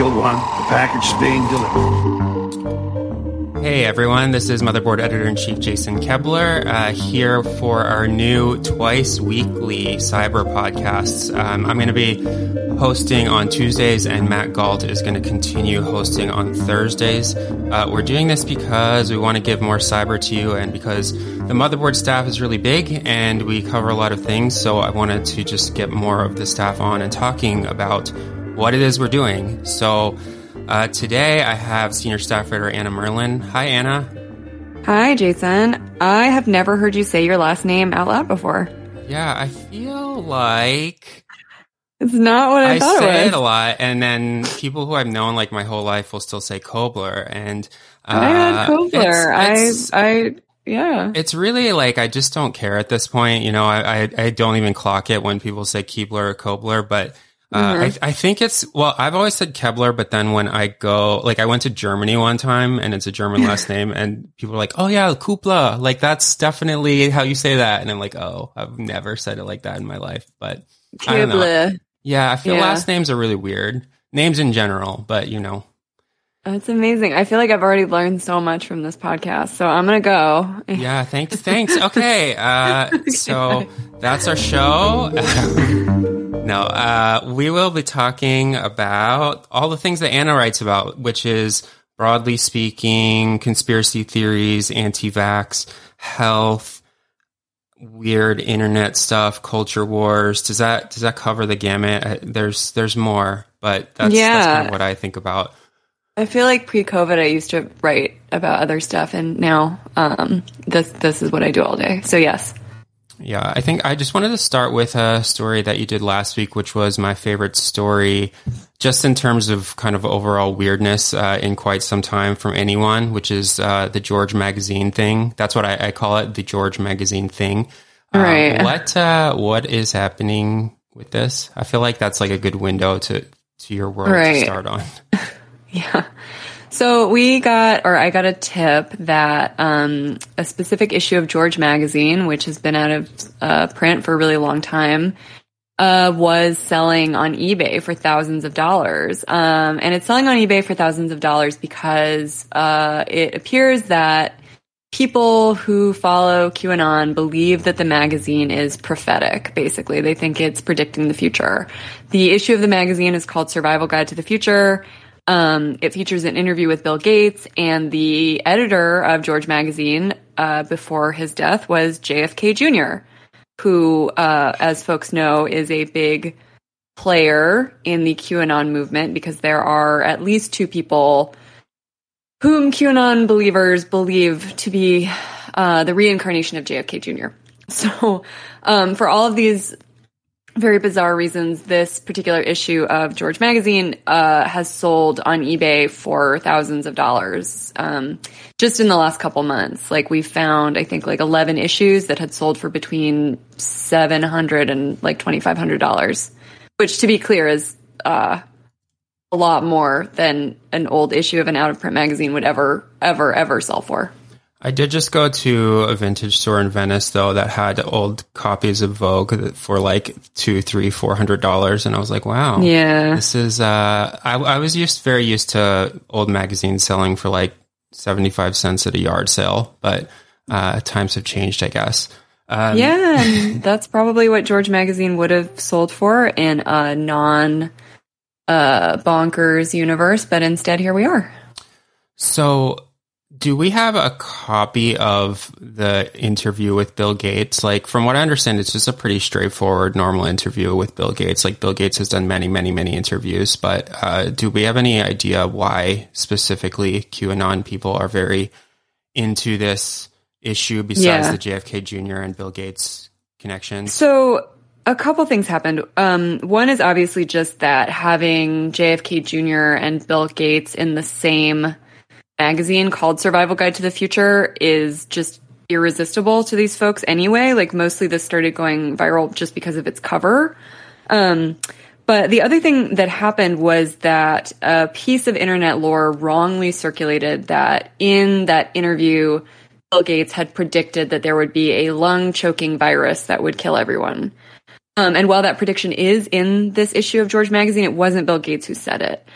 Eagle One, the package is being delivered. Hey everyone, this is Motherboard Editor in Chief Jason Koebler uh, here for our new twice weekly cyber podcasts. Um, I'm going to be hosting on Tuesdays, and Matt Gault is going to continue hosting on Thursdays. Uh, we're doing this because we want to give more cyber to you, and because the Motherboard staff is really big and we cover a lot of things. So I wanted to just get more of the staff on and talking about what it is we're doing. So. Uh, today I have senior staff writer Anna Merlan. Hi, Anna. Hi, Jason. I have never heard you say your last name out loud before. Yeah, I feel like it's not what I, I thought say it it a lot, and then people who I've known like my whole life will still say Kobler, and uh, I had Kobler. it's- it's- I, I, yeah. It's really like I just don't care at this point. You know, I I, I don't even clock it when people say Keebler or Kobler, but. Uh, Mhm. I, I think it's well. I've always said Kebler, but then when I go, like, I went to Germany one time, and it's a German last name, and people are like, "Oh yeah, Kupla," like that's definitely how you say that, and I'm like, "Oh, I've never said it like that in my life." But I don't know. Yeah, I feel Yeah. last names are really weird. Names in general, but you know. That's amazing. I feel like I've already learned so much from this podcast, so I'm gonna go. Yeah, thanks, thanks. Okay, uh, so that's our show. no, uh, we will be talking about all the things that Anna writes about, which is broadly speaking, conspiracy theories, anti-vax, health, weird internet stuff, culture wars. Does that does that cover the gamut? Uh, There's there's more, but that's, that's kind of what I think about. I feel like pre-COVID, I used to write about other stuff, and now um, this this is what I do all day. So yes, Yeah, I think I just wanted to start with a story that you did last week, which was my favorite story, just in terms of kind of overall weirdness uh, in quite some time from anyone, which is uh, the George Magazine thing. That's what I, I call it, the George Magazine thing. Um, Right. What uh, what is happening with this? I feel like that's like a good window to to your world to start on. Yeah. So we got, or I got a tip that um, a specific issue of George Magazine, which has been out of uh, print for a really long time, uh, was selling on eBay for thousands of dollars. Um, and it's selling on eBay for thousands of dollars because uh, it appears that people who follow QAnon believe that the magazine is prophetic, basically. They think it's predicting the future. The issue of the magazine is called Survival Guide to the Future. Um, it features an interview with Bill Gates, and the editor of George Magazine uh, before his death was JFK Jr., who, uh, as folks know, is a big player in the QAnon movement because there are at least two people whom QAnon believers believe to be uh, the reincarnation of JFK Jr. So, um, for all of these very bizarre reasons, this particular issue of George Magazine uh, has sold on eBay for thousands of dollars um, just in the last couple months. Like we found, I think, like eleven issues that had sold for between seven hundred and like twenty five hundred dollars, which, to be clear, is uh, a lot more than an old issue of an out of print magazine would ever, ever, ever sell for. I did just go to a vintage store in Venice though that had old copies of Vogue for like two, three, four hundred dollars, and I was like, wow, Yeah. this is. Uh, I, I was used very used to old magazines selling for like seventy five cents at a yard sale, but uh, times have changed, I guess. Um, Yeah, and that's probably what George Magazine would have sold for in a non uh, bonkers universe, but instead here we are. So, do we have a copy of the interview with Bill Gates? Like, from what I understand, it's just a pretty straightforward, normal interview with Bill Gates. Like, Bill Gates has done many, many, many interviews, but uh, do we have any idea why specifically QAnon people are very into this issue besides Yeah. the JFK Jr. and Bill Gates connections? So a couple things happened. Um, one is obviously just that having JFK Jr. and Bill Gates in the same magazine called Survival Guide to the Future is just irresistible to these folks anyway. Like mostly this started going viral just because of its cover. Um, but the other thing that happened was that a piece of internet lore wrongly circulated that in that interview, Bill Gates had predicted that there would be a lung choking virus that would kill everyone. Um, and while that prediction is in this issue of George Magazine, it wasn't Bill Gates who said it.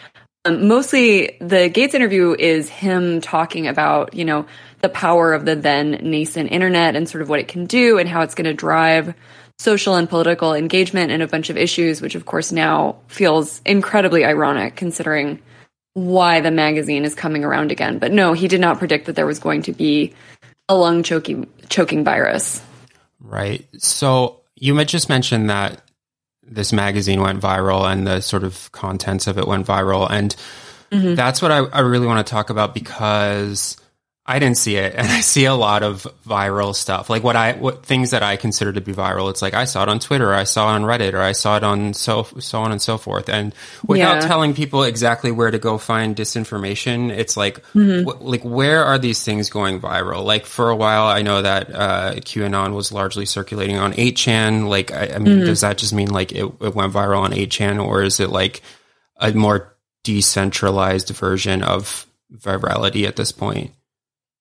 Um, mostly, the Gates interview is him talking about, you know, the power of the then nascent internet and sort of what it can do and how it's going to drive social and political engagement in a bunch of issues, which of course now feels incredibly ironic considering why the magazine is coming around again. But no, he did not predict that there was going to be a lung choking choking virus. Right. So you might just mentioned that this magazine went viral and the sort of contents of it went viral, and mm-hmm. that's what I, I really want to talk about because I didn't see it, and I see a lot of viral stuff. Like what I what things that I consider to be viral. It's like I saw it on Twitter, or I saw it on Reddit, or I saw it on so so on and so forth. And without yeah. telling people exactly where to go find disinformation, it's like mm-hmm. w- like where are these things going viral? Like for a while, I know that uh, QAnon was largely circulating on 8chan. Like I, I mean, mm-hmm. does that just mean like it, it went viral on 8chan, or is it like a more decentralized version of virality at this point?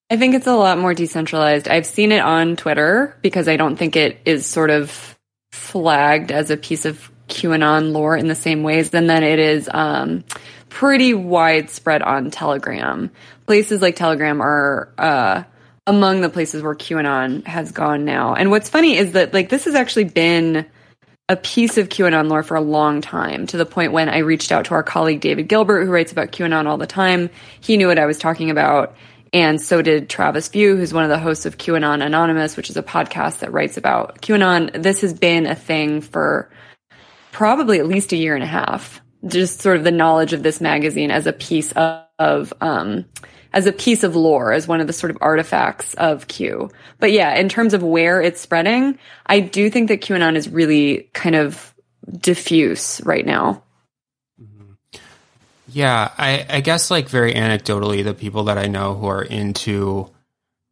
I think it's a lot more decentralized. I've seen it on Twitter because I don't think it is sort of flagged as a piece of QAnon lore in the same ways, and then it is um, pretty widespread on Telegram. Places like Telegram are uh, among the places where QAnon has gone now. And what's funny is that like this has actually been a piece of QAnon lore for a long time, to the point when I reached out to our colleague David Gilbert, who writes about QAnon all the time. He knew what I was talking about and so did Travis View, who's one of the hosts of QAnon Anonymous, which is a podcast that writes about QAnon. This has been a thing for probably at least a year and a half. Just sort of the knowledge of this magazine as a piece of, of um, as a piece of lore, as one of the sort of artifacts of Q. But yeah, in terms of where it's spreading, I do think that QAnon is really kind of diffuse right now. Yeah, I, I guess like very anecdotally, the people that I know who are into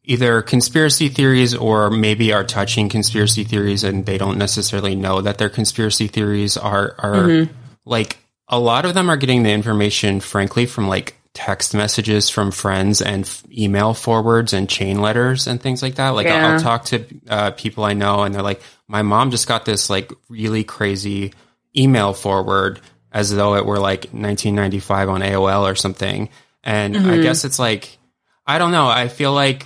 either conspiracy theories or maybe are touching conspiracy theories and they don't necessarily know that they're conspiracy theories are are mm-hmm. like a lot of them are getting the information frankly from like text messages from friends and f- email forwards and chain letters and things like that like yeah. I'll, I'll, talk to uh, people i know and they're like my mom just got this like really crazy email forward as though it were like 1995 on AOL or something. And mm-hmm. I guess it's like, I don't know. I feel like,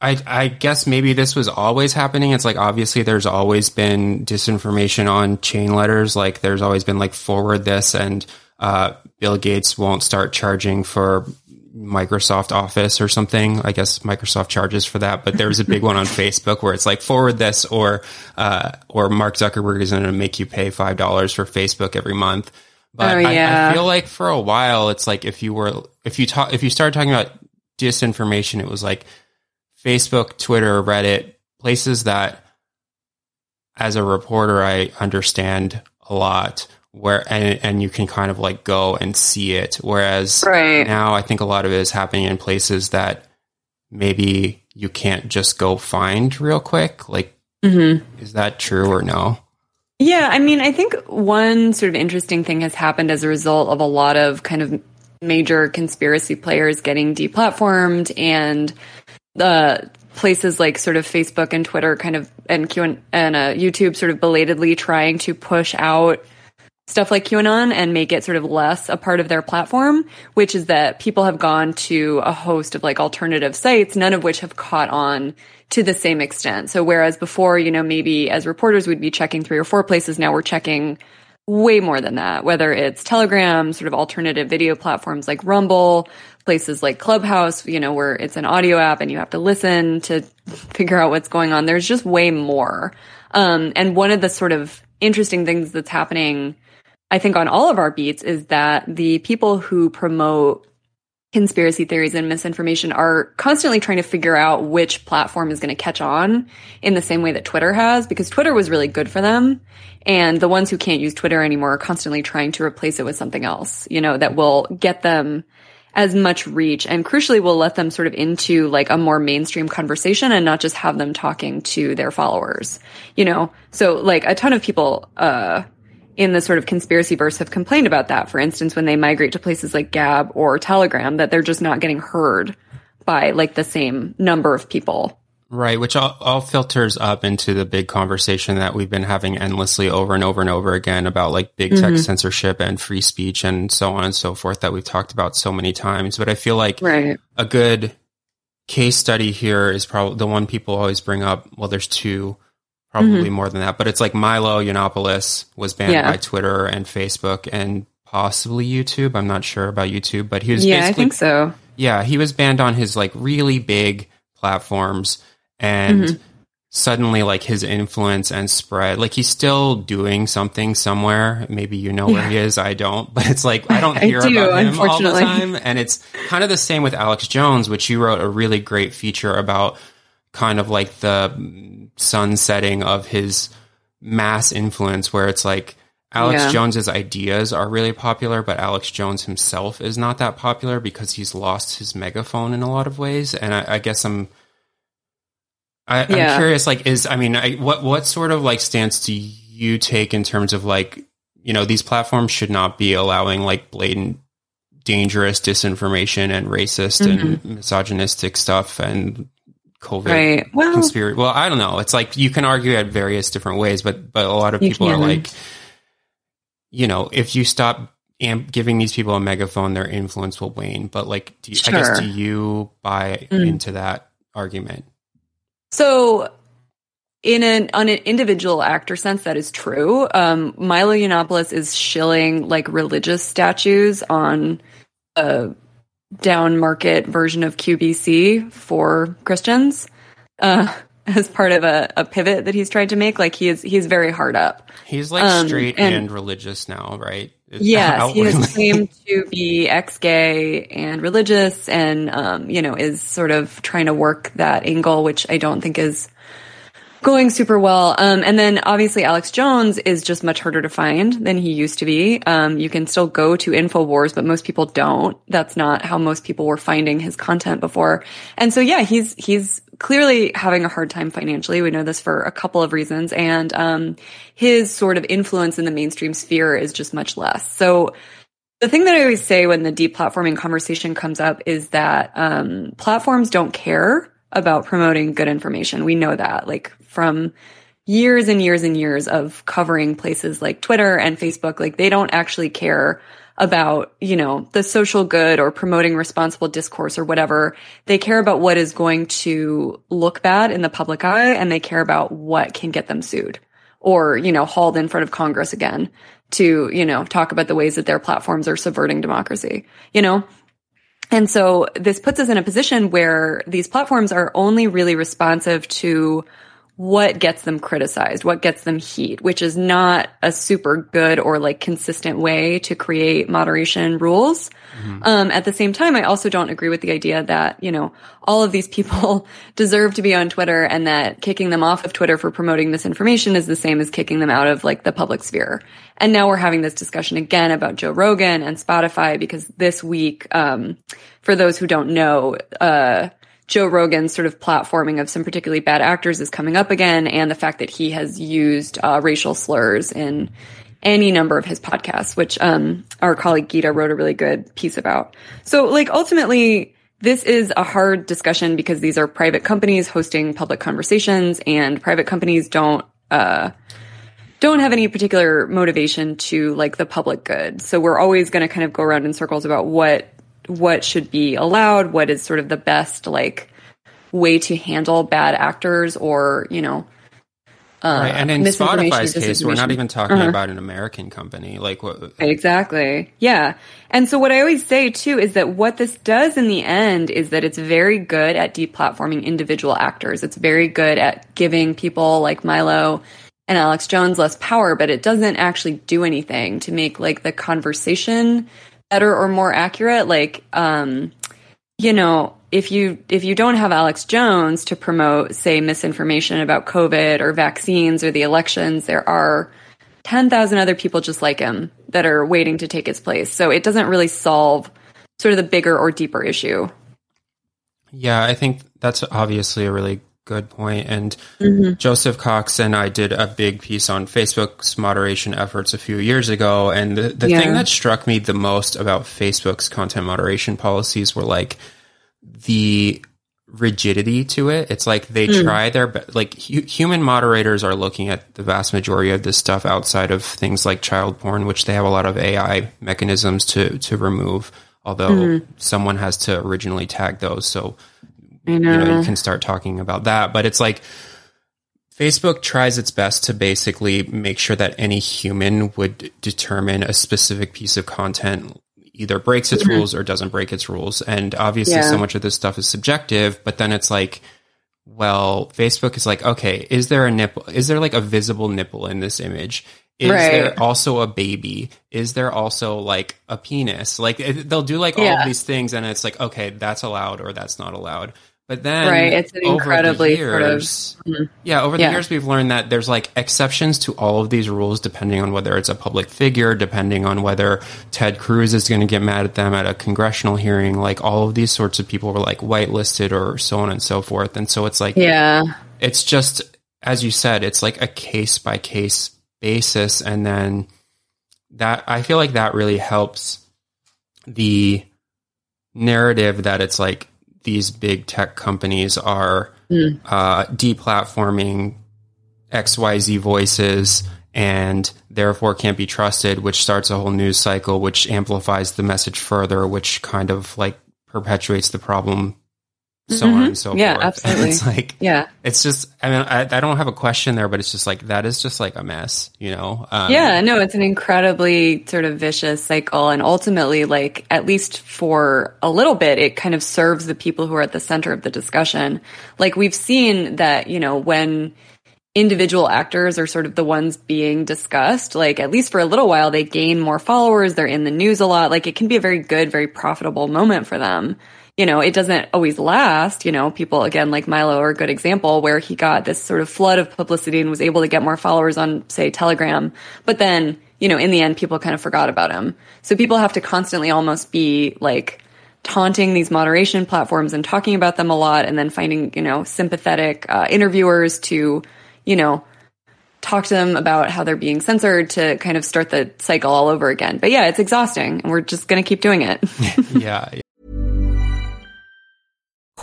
I, I guess maybe this was always happening. It's like obviously there's always been disinformation on chain letters. Like there's always been like forward this and uh, Bill Gates won't start charging for Microsoft Office or something. I guess Microsoft charges for that, but there was a big one on Facebook where it's like forward this or uh, or Mark Zuckerberg is going to make you pay five dollars for Facebook every month. But oh, yeah. I, I, feel like for a while it's like if you were if you talk if you started talking about disinformation, it was like Facebook, Twitter, Reddit, places that as a reporter I understand a lot where and, and you can kind of like go and see it whereas right. now i think a lot of it is happening in places that maybe you can't just go find real quick like mm-hmm. is that true or no yeah i mean i think one sort of interesting thing has happened as a result of a lot of kind of major conspiracy players getting deplatformed and the places like sort of facebook and twitter kind of and q and, and uh, youtube sort of belatedly trying to push out stuff like QAnon and make it sort of less a part of their platform, which is that people have gone to a host of like alternative sites, none of which have caught on to the same extent. So whereas before, you know, maybe as reporters we'd be checking three or four places, now we're checking way more than that, whether it's Telegram, sort of alternative video platforms like Rumble, places like Clubhouse, you know, where it's an audio app and you have to listen to figure out what's going on. There's just way more. Um, and one of the sort of interesting things that's happening I think on all of our beats is that the people who promote conspiracy theories and misinformation are constantly trying to figure out which platform is going to catch on in the same way that Twitter has, because Twitter was really good for them. And the ones who can't use Twitter anymore are constantly trying to replace it with something else, you know, that will get them as much reach and crucially will let them sort of into like a more mainstream conversation and not just have them talking to their followers, you know? So like a ton of people, uh, in the sort of conspiracy verse have complained about that. For instance, when they migrate to places like Gab or Telegram, that they're just not getting heard by like the same number of people. Right, which all, all filters up into the big conversation that we've been having endlessly over and over and over again about like big tech mm-hmm. censorship and free speech and so on and so forth that we've talked about so many times. But I feel like Right. a good case study here is probably the one people always bring up. Well, there's two, probably more than that, but it's like Milo Yiannopoulos was banned Yeah. by Twitter and Facebook and possibly YouTube. I'm not sure about YouTube, but he was Yeah, I think so. yeah, he was banned on his like really big platforms and Mm-hmm. suddenly like his influence and spread like he's still doing something somewhere. Maybe you know where he is, I don't, but it's like I don't I hear do, about him all the time and it's kind of the same with Alex Jones, which you wrote a really great feature about kind of like the sunsetting of his mass influence where it's like Alex Yeah. Jones's ideas are really popular, but Alex Jones himself is not that popular because he's lost his megaphone in a lot of ways. And I, I guess I'm, I, Yeah. I'm curious. Like, is I mean, I, what what sort of like stance do you take in terms of like, you know, these platforms should not be allowing like blatant, dangerous disinformation and racist and mm-hmm. misogynistic stuff and COVID. Right. Well, conspiracy. Well, I don't know. It's like you can argue at various different ways, but but a lot of people are like, you know, if you stop am- giving these people a megaphone, their influence will wane. But like, do you, I guess do you buy Mm. into that argument? So, in an on an individual actor sense, that is true. Um, Milo Yiannopoulos is shilling like religious statues on a down market version of QVC for Christians uh, as part of a, a pivot that he's tried to make. Like he is he's very hard up. He's like Um, straight and, and- religious now, right? Yes, he has claimed to be ex-gay and religious, and um, you know is sort of trying to work that angle, which I don't think is going super well. Um, and then obviously Alex Jones is just much harder to find than he used to be. Um, you can still go to Infowars, but most people don't. That's not how most people were finding his content before. And so yeah, he's he's clearly having a hard time financially. We know this for a couple of reasons, and um, his sort of influence in the mainstream sphere is just much less. So the thing that I always say when the deplatforming conversation comes up is that um, platforms don't care about promoting good information. We know that, like from years and years and years of covering places like Twitter and Facebook, like they don't actually care about, you know, the social good or promoting responsible discourse or whatever. They care about what is going to look bad in the public eye and they care about what can get them sued or, you know, hauled in front of Congress again to, you know, talk about the ways that their platforms are subverting democracy, you know? And so this puts us in a position where these platforms are only really responsive to what gets them criticized, what gets them heat, which is not a super good or like consistent way to create moderation rules. Um, at the same time, I also don't agree with the idea that, you know, all of these people deserve to be on Twitter and that kicking them off of Twitter for promoting misinformation is the same as kicking them out of like the public sphere. And now we're having this discussion again about Joe Rogan and Spotify because this week, um, for those who don't know, uh, Joe Rogan's sort of platforming of some particularly bad actors is coming up again, and the fact that he has used uh, racial slurs in any number of his podcasts, which um, our colleague Gita wrote a really good piece about. So, like, ultimately, this is a hard discussion because these are private companies hosting public conversations, and private companies don't. Uh, don't have any particular motivation to like the public good. So we're always going to kind of go around in circles about what what should be allowed, what is sort of the best like way to handle bad actors or, you know, uh, Right. And in Spotify's case, we're not even talking Uh-huh. about an American company. Like what? Exactly. Yeah. And so what I always say too is that what this does in the end is that it's very good at deplatforming individual actors. It's very good at giving people like Milo and Alex Jones less power, but it doesn't actually do anything to make like the conversation better or more accurate. Like, um, you know, if you if you don't have Alex Jones to promote, say, misinformation about COVID or vaccines or the elections, there are ten thousand other people just like him that are waiting to take his place. So it doesn't really solve sort of the bigger or deeper issue. Yeah, I think that's obviously a really good point. And Mm-hmm. Joseph Cox and I did a big piece on Facebook's moderation efforts a few years ago. And the, the Yeah. thing that struck me the most about Facebook's content moderation policies were like the rigidity to it. It's like they try their be- like hu- human moderators are looking at the vast majority of this stuff outside of things like child porn, which they have a lot of AI mechanisms to to remove. Although someone has to originally tag those, so you know you can start talking about that. But it's like Facebook tries its best to basically make sure that any human would determine a specific piece of content either breaks its mm-hmm. rules or doesn't break its rules. And obviously, Yeah. so much of this stuff is subjective, but then it's like, well, Facebook is like, okay, is there a nipple? Is there like a visible nipple in this image? Is Right. there also a baby? Is there also like a penis? Like they'll do like all Yeah. of these things, and it's like, okay, that's allowed or that's not allowed. But then, Right, it's an over the incredibly sort of- years- mm-hmm. yeah, over the Yeah. years we've learned that there's like exceptions to all of these rules depending on whether it's a public figure, depending on whether Ted Cruz is going to get mad at them at a congressional hearing, like all of these sorts of people were like whitelisted or so on and so forth. And so it's like Yeah. it's just as you said, it's like a case by case basis and then that I feel like that really helps the narrative that it's like these big tech companies are uh, deplatforming XYZ voices and therefore can't be trusted, which starts a whole news cycle, which amplifies the message further, which kind of like perpetuates the problem, so on and so Yeah, forth. absolutely. And it's like, Yeah. it's just, I mean, I, I don't have a question there, but it's just like, that is just like a mess, you know? Um, Yeah, no, it's an incredibly sort of vicious cycle. And ultimately, like, at least for a little bit, it kind of serves the people who are at the center of the discussion. Like, we've seen that, you know, when individual actors are sort of the ones being discussed, like, at least for a little while, they gain more followers, they're in the news a lot. Like, it can be a very good, very profitable moment for them. You know, it doesn't always last. You know, people, again, like Milo are a good example where he got this sort of flood of publicity and was able to get more followers on, say, Telegram. But then, you know, in the end, people kind of forgot about him. So people have to constantly almost be like, taunting these moderation platforms and talking about them a lot and then finding, you know, sympathetic uh, interviewers to, you know, talk to them about how they're being censored to kind of start the cycle all over again. But yeah, it's exhausting and we're just going to keep doing it. Yeah.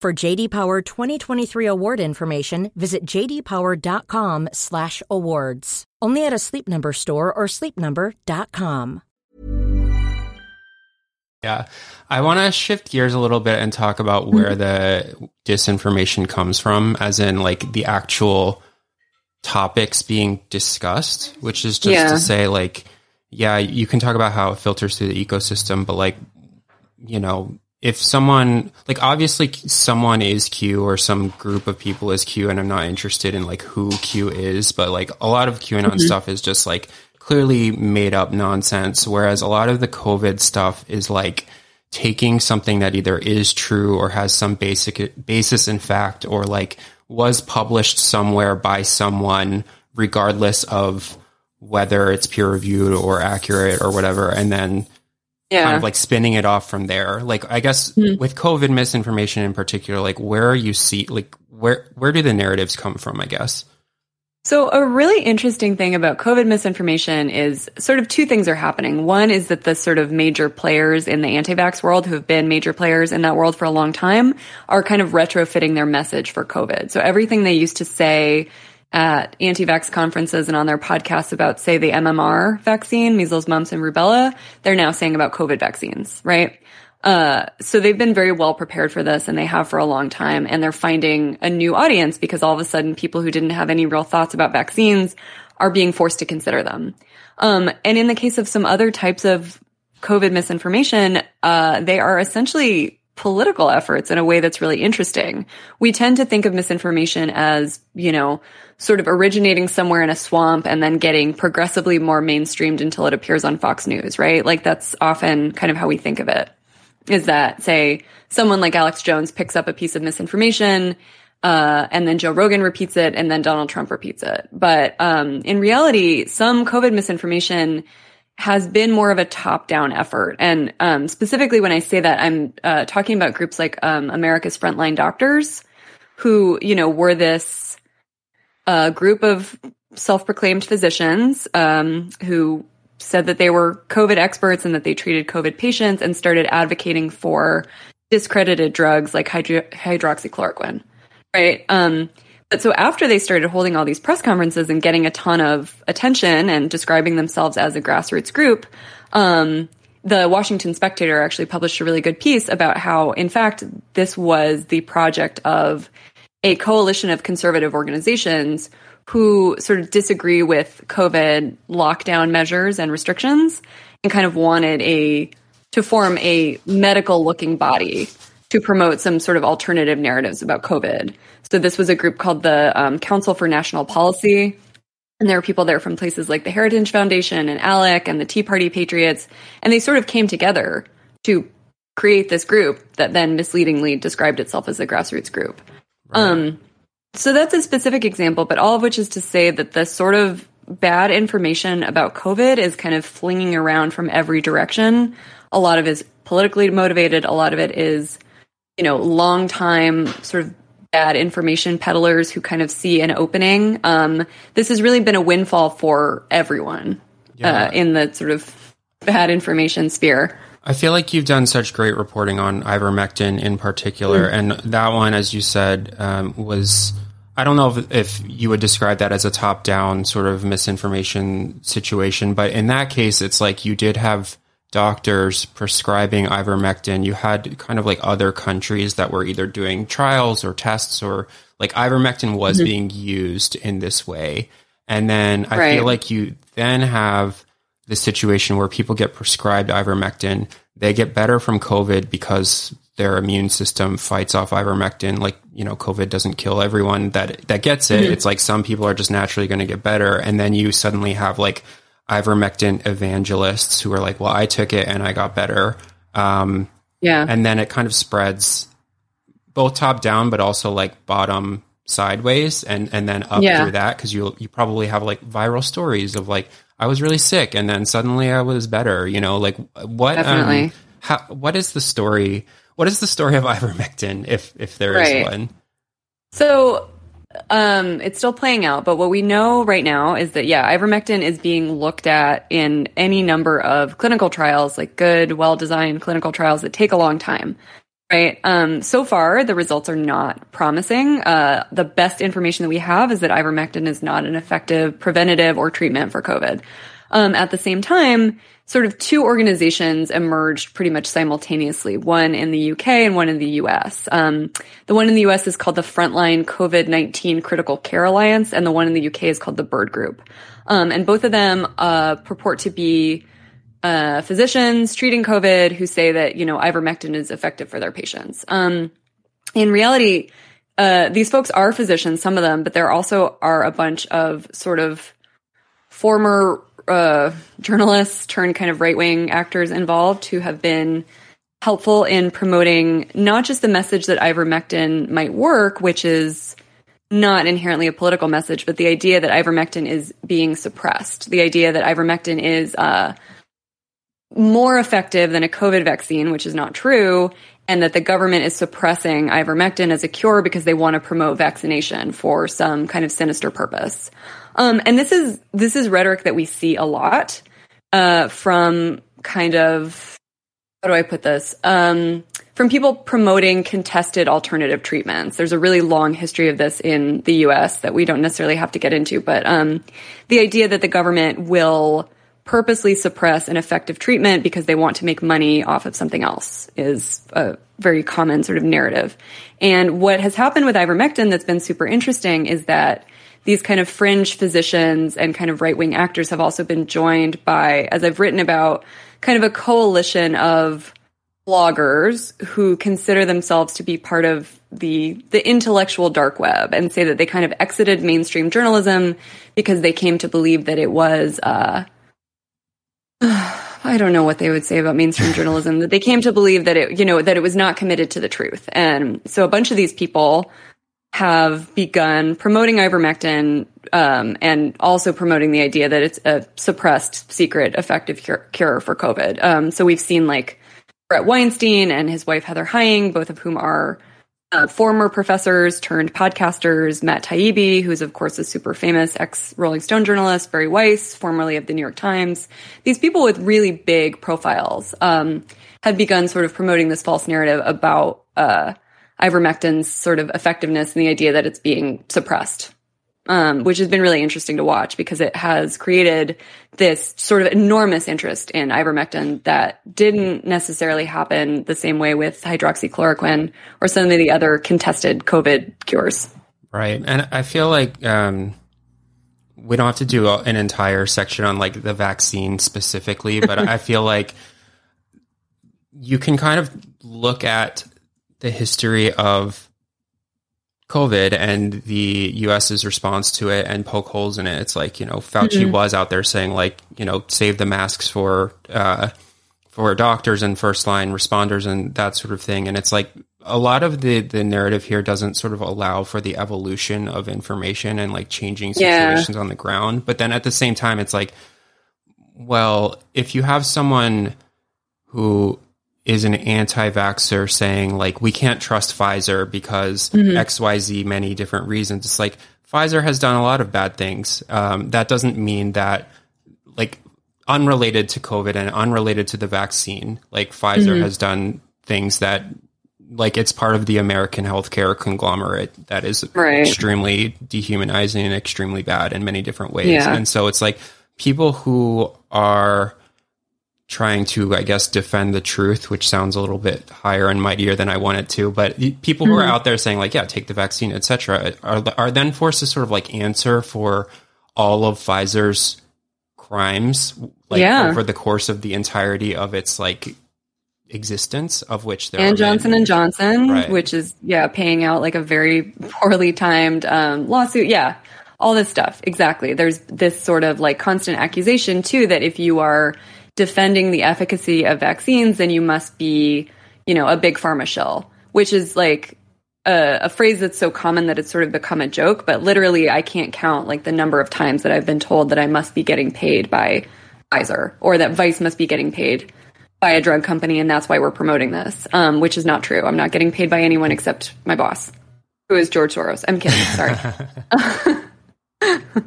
For JD Power 2023 award information, visit jdpower.com/awards. Only at a Sleep Number store or sleepnumber.com. Yeah. I want to shift gears a little bit and talk about mm-hmm. where the disinformation comes from, as in like the actual topics being discussed, which is just Yeah. to say, like, yeah, you can talk about how it filters through the ecosystem, but like, you know, if someone, like, obviously someone is Q or some group of people is Q, and I'm not interested in like who Q is, but like a lot of QAnon mm-hmm. stuff is just like clearly made up nonsense, whereas a lot of the COVID stuff is like, taking something that either is true or has some basic basis in fact or like was published somewhere by someone regardless of whether it's peer reviewed or accurate or whatever and then yeah. kind of like spinning it off from there like i guess hmm. with covid misinformation in particular like where are you see like where where do the narratives come from i guess So, a really interesting thing about COVID misinformation is sort of two things are happening. One is that the sort of major players in the anti vax world, who have been major players in that world for a long time, are kind of retrofitting their message for COVID. So, everything they used to say at anti vax conferences and on their podcasts about, say, the MMR vaccine, measles, mumps, and rubella, they're now saying about COVID vaccines, right? Uh, so they've been very well prepared for this and they have for a long time and they're finding a new audience because all of a sudden people who didn't have any real thoughts about vaccines are being forced to consider them. Um, and in the case of some other types of COVID misinformation, uh, they are essentially political efforts in a way that's really interesting. We tend to think of misinformation as, you know, sort of originating somewhere in a swamp and then getting progressively more mainstreamed until it appears on Fox News, right? Like that's often kind of how we think of it. is that say someone like Alex Jones picks up a piece of misinformation, uh, and then Joe Rogan repeats it, and then Donald Trump repeats it. But um, in reality, some COVID misinformation has been more of a top-down effort, and um, specifically when I say that, I'm uh, talking about groups like um, America's Frontline Doctors, who you know were this uh, group of self-proclaimed physicians um, who said that they were COVID experts and that they treated COVID patients and started advocating for discredited drugs like hydro- hydroxychloroquine. Right. But so after they started holding all these press conferences and getting a ton of attention and describing themselves as a grassroots group, um, the Washington Spectator actually published a really good piece about how, in fact, this was the project of a coalition of conservative organizations who sort of disagree with COVID lockdown measures and restrictions and kind of wanted a to form a medical looking body to promote some sort of alternative narratives about COVID. So this was a group called the um, Council for National Policy. And there were people there from places like the Heritage Foundation and ALEC and the Tea Party Patriots. And they sort of came together to create this group that then misleadingly described itself as a grassroots group. Right. Um, so that's a specific example, but all of which is to say that the sort of bad information about COVID is kind of flinging around from every direction. A lot of it is politically motivated. A lot of it is, you know, long time sort of bad information peddlers who kind of see an opening. Um, this has really been a windfall for everyone yeah. uh, in the sort of bad information sphere. I feel like you've done such great reporting on ivermectin in particular, mm. and that one, as you said, um, was. I don't know if, if, you would describe that as a top down sort of misinformation situation, but in that case, it's like you did have doctors prescribing ivermectin. You had kind of like other countries that were either doing trials or tests or like ivermectin was mm-hmm. being used in this way. And then I right. feel like you then have the situation where people get prescribed ivermectin, they get better from COVID because their immune system fights off ivermectin. Like, you know, COVID doesn't kill everyone that, that gets it. Mm-hmm. It's like some people are just naturally going to get better. And then you suddenly have like ivermectin evangelists who are like, well, I took it and I got better. Um, yeah. And then it kind of spreads both top down, but also like bottom sideways and, and then up yeah. through that. Cause you, you probably have like viral stories of like, I was really sick and then suddenly I was better. You know, like what? Definitely. Um, how, what is the story? What is the story of ivermectin, if if there right. is one? So, um, it's still playing out, but what we know right now is that yeah, ivermectin is being looked at in any number of clinical trials, like good, well designed clinical trials that take a long time. Right. Um, so far, the results are not promising. Uh, the best information that we have is that ivermectin is not an effective preventative or treatment for COVID. Um, at the same time, sort of two organizations emerged pretty much simultaneously, one in the UK and one in the US. Um, the one in the US is called the Frontline COVID-19 Critical Care Alliance, and the one in the UK is called the Bird Group. Um, and both of them uh, purport to be uh, physicians treating COVID who say that, you know, ivermectin is effective for their patients. Um, in reality, uh, these folks are physicians, some of them, but there also are a bunch of sort of former uh, journalists turned kind of right wing actors involved who have been helpful in promoting not just the message that ivermectin might work, which is not inherently a political message, but the idea that ivermectin is being suppressed, the idea that ivermectin is uh, more effective than a COVID vaccine, which is not true, and that the government is suppressing ivermectin as a cure because they want to promote vaccination for some kind of sinister purpose. Um, and this is this is rhetoric that we see a lot uh, from kind of how do I put this? Um, from people promoting contested alternative treatments. There's a really long history of this in the U.S. that we don't necessarily have to get into, but um, the idea that the government will purposely suppress an effective treatment because they want to make money off of something else is a very common sort of narrative. And what has happened with ivermectin that's been super interesting is that these kind of fringe physicians and kind of right wing actors have also been joined by, as I've written about, kind of a coalition of bloggers who consider themselves to be part of the the intellectual dark web and say that they kind of exited mainstream journalism because they came to believe that it was uh, I don't know what they would say about mainstream journalism that they came to believe that it, you know, that it was not committed to the truth. And so a bunch of these people have begun promoting ivermectin um, and also promoting the idea that it's a suppressed, secret, effective cure, cure for COVID. Um, so we've seen like Bret Weinstein and his wife Heather Heying, both of whom are uh, former professors turned podcasters, Matt Taibbi, who's of course a super famous ex Rolling Stone journalist, Bari Weiss, formerly of the New York Times. These people with really big profiles um, had begun sort of promoting this false narrative about uh, ivermectin's sort of effectiveness and the idea that it's being suppressed um, which has been really interesting to watch because it has created this sort of enormous interest in ivermectin that didn't necessarily happen the same way with hydroxychloroquine or some of the other contested COVID cures. Right. And I feel like um, we don't have to do an entire section on like the vaccine specifically, but I feel like you can kind of look at the history of COVID and the US's response to it and poke holes in it. It's like, you know, Fauci mm-hmm. was out there saying like, you know, save the masks for, uh, for doctors and first line responders and that sort of thing. And it's like a lot of the, the narrative here doesn't sort of allow for the evolution of information and like changing situations yeah. on the ground. But then at the same time, it's like, well, if you have someone who is an anti-vaxxer saying like we can't trust Pfizer because mm-hmm. XYZ many different reasons. It's like Pfizer has done a lot of bad things. Um, that doesn't mean that like unrelated to COVID and unrelated to the vaccine, like Pfizer mm-hmm. has done things that like it's part of the American healthcare conglomerate that is right. extremely dehumanizing and extremely bad in many different ways. Yeah. And so it's like people who are trying to, I guess, defend the truth, which sounds a little bit higher and mightier than I want it to. But people who mm-hmm. are out there saying like, yeah, take the vaccine, etc., are are then forced to sort of like answer for all of Pfizer's crimes, like yeah. over the course of the entirety of its like existence, of which there and Johnson many. and Johnson, right. which is yeah, paying out like a very poorly timed um, lawsuit, yeah. All this stuff. Exactly. There's this sort of like constant accusation too that if you are defending the efficacy of vaccines, then you must be, you know, a big pharma shill, which is like a, a, phrase that's so common that it's sort of become a joke. But literally, I can't count like the number of times that I've been told that I must be getting paid by Pfizer or that Vice must be getting paid by a drug company, and that's why we're promoting this, um, which is not true. I'm not getting paid by anyone except my boss, who is George Soros. I'm kidding. Sorry.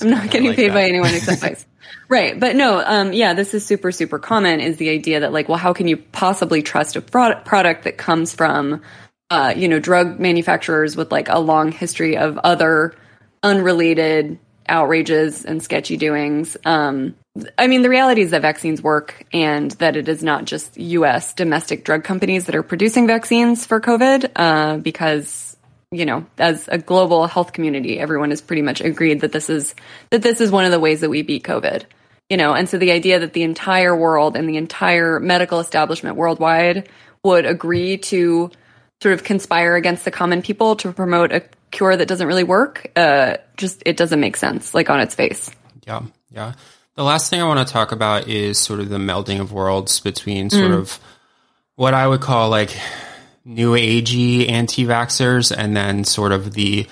I'm not getting like paid that. by anyone except Vice. Right. But no, um, yeah, this is super, super common is the idea that like, well, how can you possibly trust a product, that comes from, uh, you know, drug manufacturers with like a long history of other unrelated outrages and sketchy doings. Um, I mean, the reality is that vaccines work and that it is not just US domestic drug companies that are producing vaccines for COVID, uh, because, you know, as a global health community, everyone has pretty much agreed that this is, that this is one of the ways that we beat COVID you know, and so the idea that the entire world and the entire medical establishment worldwide would agree to sort of conspire against the common people to promote a cure that doesn't really work, uh, just it doesn't make sense, like on its face. Yeah, yeah. The last thing I want to talk about is sort of the melding of worlds between sort mm. of what I would call like new agey anti-vaxxers and then sort of the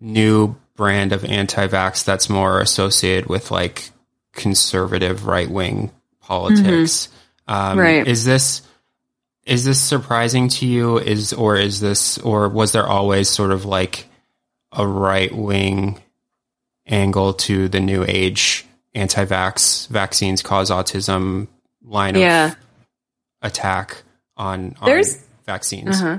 new brand of anti-vax that's more associated with like conservative right wing politics. Mm-hmm. Um, right. Is this is this surprising to you? Is or is this or was there always sort of like a right wing angle to the new age anti-vax vaccines cause autism line yeah. of attack on, on there's vaccines? Uh-huh.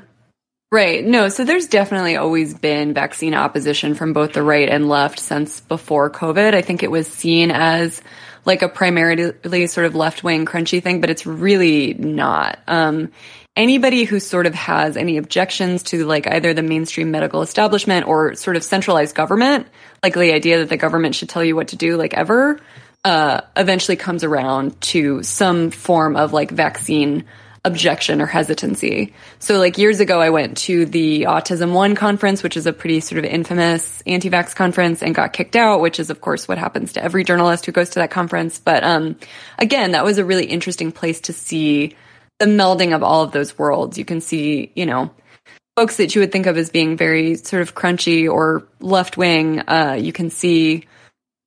Right. No, so there's definitely always been vaccine opposition from both the right and left since before COVID. I think it was seen as like a primarily sort of left wing crunchy thing, but it's really not. Um, anybody who sort of has any objections to like either the mainstream medical establishment or sort of centralized government, like the idea that the government should tell you what to do, like ever, uh, eventually comes around to some form of like vaccine objection or hesitancy. So like years ago, I went to the Autism One conference, which is a pretty sort of infamous anti-vax conference and got kicked out, which is of course what happens to every journalist who goes to that conference. But, um, again, that was a really interesting place to see the melding of all of those worlds. You can see, you know, folks that you would think of as being very sort of crunchy or left wing. Uh, you can see,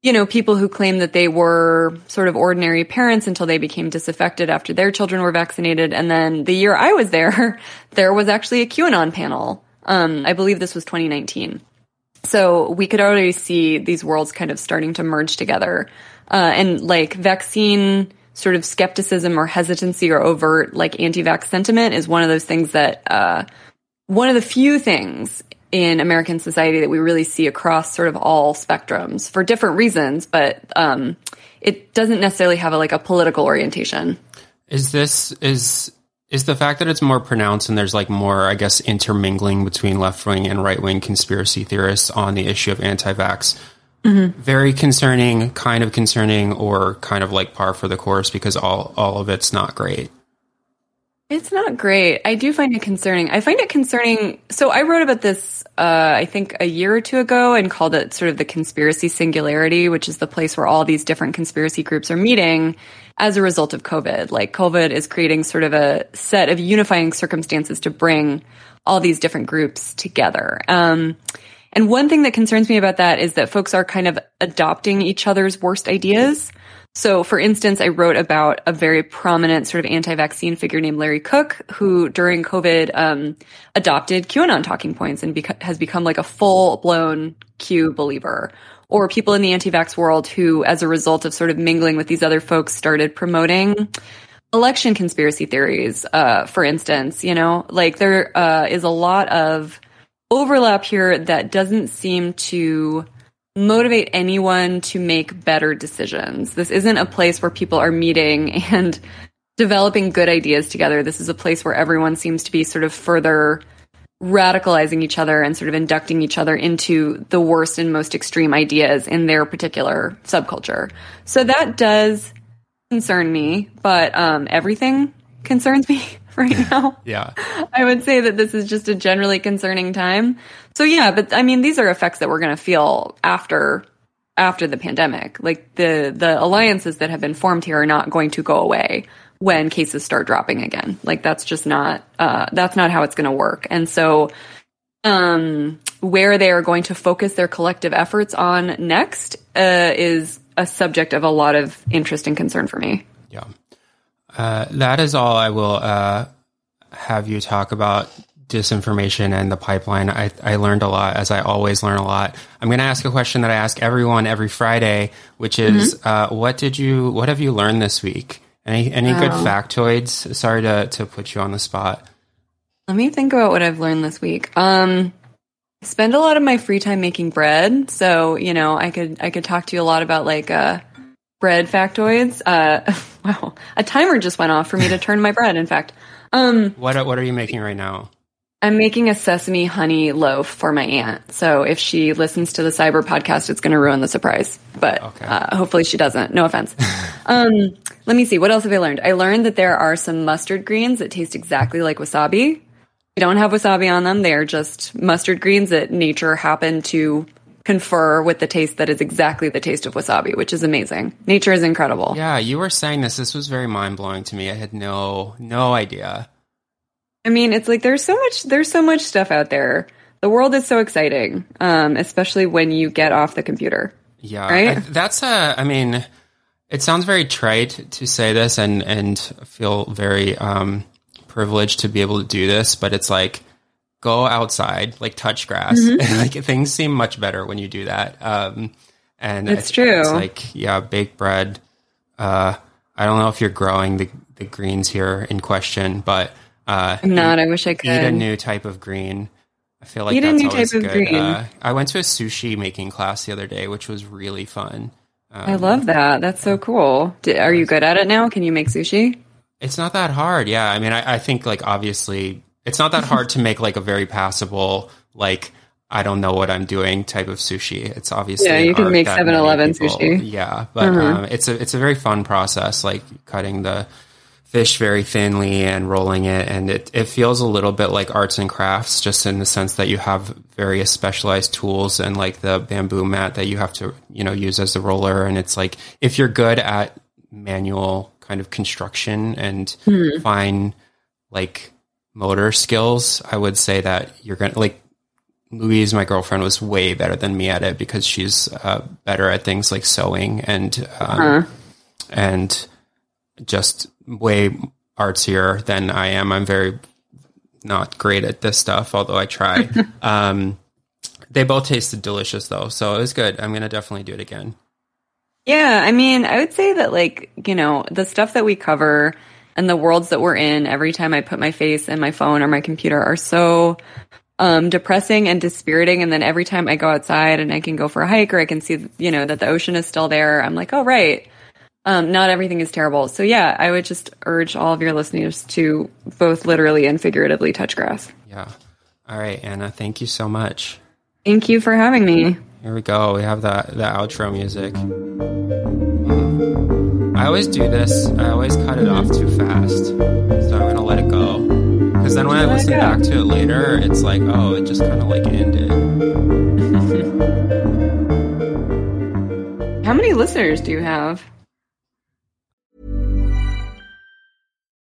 you know, people who claim that they were sort of ordinary parents until they became disaffected after their children were vaccinated. And then the year I was there, there was actually a QAnon panel. Um, I believe this was 2019. So we could already see these worlds kind of starting to merge together. Uh, and like vaccine sort of skepticism or hesitancy or overt like anti-vax sentiment is one of those things that, uh, one of the few things in American society that we really see across sort of all spectrums for different reasons, but um, it doesn't necessarily have a, like a political orientation. Is this is is the fact that it's more pronounced and there's like more, I guess, intermingling between left wing and right wing conspiracy theorists on the issue of anti-vax mm-hmm. very concerning, kind of concerning, or kind of like par for the course because all all of it's not great. It's not great. I do find it concerning. I find it concerning. So I wrote about this, uh, I think a year or two ago and called it sort of the conspiracy singularity, which is the place where all these different conspiracy groups are meeting as a result of COVID. Like COVID is creating sort of a set of unifying circumstances to bring all these different groups together. Um, and one thing that concerns me about that is that folks are kind of adopting each other's worst ideas. So, for instance, I wrote about a very prominent sort of anti-vaccine figure named Larry Cook, who during COVID um, adopted QAnon talking points and beca- has become like a full-blown Q believer. Or people in the anti-vax world who, as a result of sort of mingling with these other folks, started promoting election conspiracy theories. Uh, for instance, you know, like there uh, is a lot of overlap here that doesn't seem to motivate anyone to make better decisions. This isn't a place where people are meeting and developing good ideas together. This is a place where everyone seems to be sort of further radicalizing each other and sort of inducting each other into the worst and most extreme ideas in their particular subculture. So that does concern me, but um, everything concerns me right now. yeah. I would say that this is just a generally concerning time. So yeah, but I mean, these are effects that we're going to feel after after the pandemic. Like the the alliances that have been formed here are not going to go away when cases start dropping again. Like that's just not uh, that's not how it's going to work. And so, um, where they are going to focus their collective efforts on next uh, is a subject of a lot of interest and concern for me. Yeah, uh, that is all I will uh, have you talk about disinformation and the pipeline. I, I learned a lot, as I always learn a lot. I'm going to ask a question that I ask everyone every Friday, which is, mm-hmm. uh, what did you, what have you learned this week? Any any good factoids? Sorry to to put you on the spot. Let me think about what I've learned this week. Um, I spend a lot of my free time making bread, so you know I could I could talk to you a lot about like uh, bread factoids. Uh, wow, a timer just went off for me to turn my bread. In fact, um, what what are you making right now? I'm making a sesame honey loaf for my aunt. So if she listens to the Cyber podcast, it's going to ruin the surprise. But okay. uh, hopefully she doesn't. No offense. um, let me see. What else have I learned? I learned that there are some mustard greens that taste exactly like wasabi. They don't have wasabi on them. They are just mustard greens that nature happened to confer with the taste that is exactly the taste of wasabi, which is amazing. Nature is incredible. Yeah, you were saying this. This was very mind blowing to me. I had no no idea. I mean, it's like there's so much there's so much stuff out there. The world is so exciting, um, especially when you get off the computer. Yeah, right. I, that's a. I mean, it sounds very trite to say this, and and feel very um, privileged to be able to do this, but it's like go outside, like touch grass, mm-hmm. and like things seem much better when you do that. Um, and it's true. It's like yeah, baked bread. Uh, I don't know if you're growing the the greens here in question, but uh, I'm not. I wish I could eat a new type of green. I feel like eat that's a new type good. of green. Uh, I went to a sushi making class the other day, which was really fun. Um, I love that. That's so cool. Did, are you good at it now? Can you make sushi? It's not that hard. Yeah. I mean, I, I think like obviously it's not that hard to make like a very passable like I don't know what I'm doing type of sushi. It's obviously yeah. You can make 7-Eleven sushi. Yeah, but uh-huh. um, it's a it's a very fun process, like cutting the fish very thinly and rolling it. And it, it feels a little bit like arts and crafts, just in the sense that you have various specialized tools and like the bamboo mat that you have to, you know, use as the roller. And it's like, if you're good at manual kind of construction and Hmm. fine, like motor skills, I would say that you're going to like, Louise, my girlfriend, was way better than me at it because she's uh, better at things like sewing and um, and just way artsier than I am. I'm very not great at this stuff, although I try. um, they both tasted delicious though, so it was good. I'm gonna definitely do it again. Yeah, I mean, I would say that like, you know, the stuff that we cover and the worlds that we're in every time I put my face in my phone or my computer are so um depressing and dispiriting and then every time I go outside and I can go for a hike or I can see, you know, that the ocean is still there, I'm like, "Oh, right. Um not everything is terrible." So yeah, I would just urge all of your listeners to both literally and figuratively touch grass. Yeah. All right, Anna. Thank you so much. Thank you for having me. Here we go. We have the the outro music. I always do this. I always cut it off too fast, so I'm gonna let it go. Because then when I listen go. back to it later, it's like, oh, it just kind of like ended. How many listeners do you have?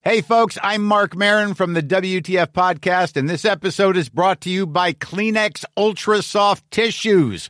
Hey, folks, I'm Marc Maron from the WTF Podcast, and this episode is brought to you by Kleenex Ultra Soft Tissues,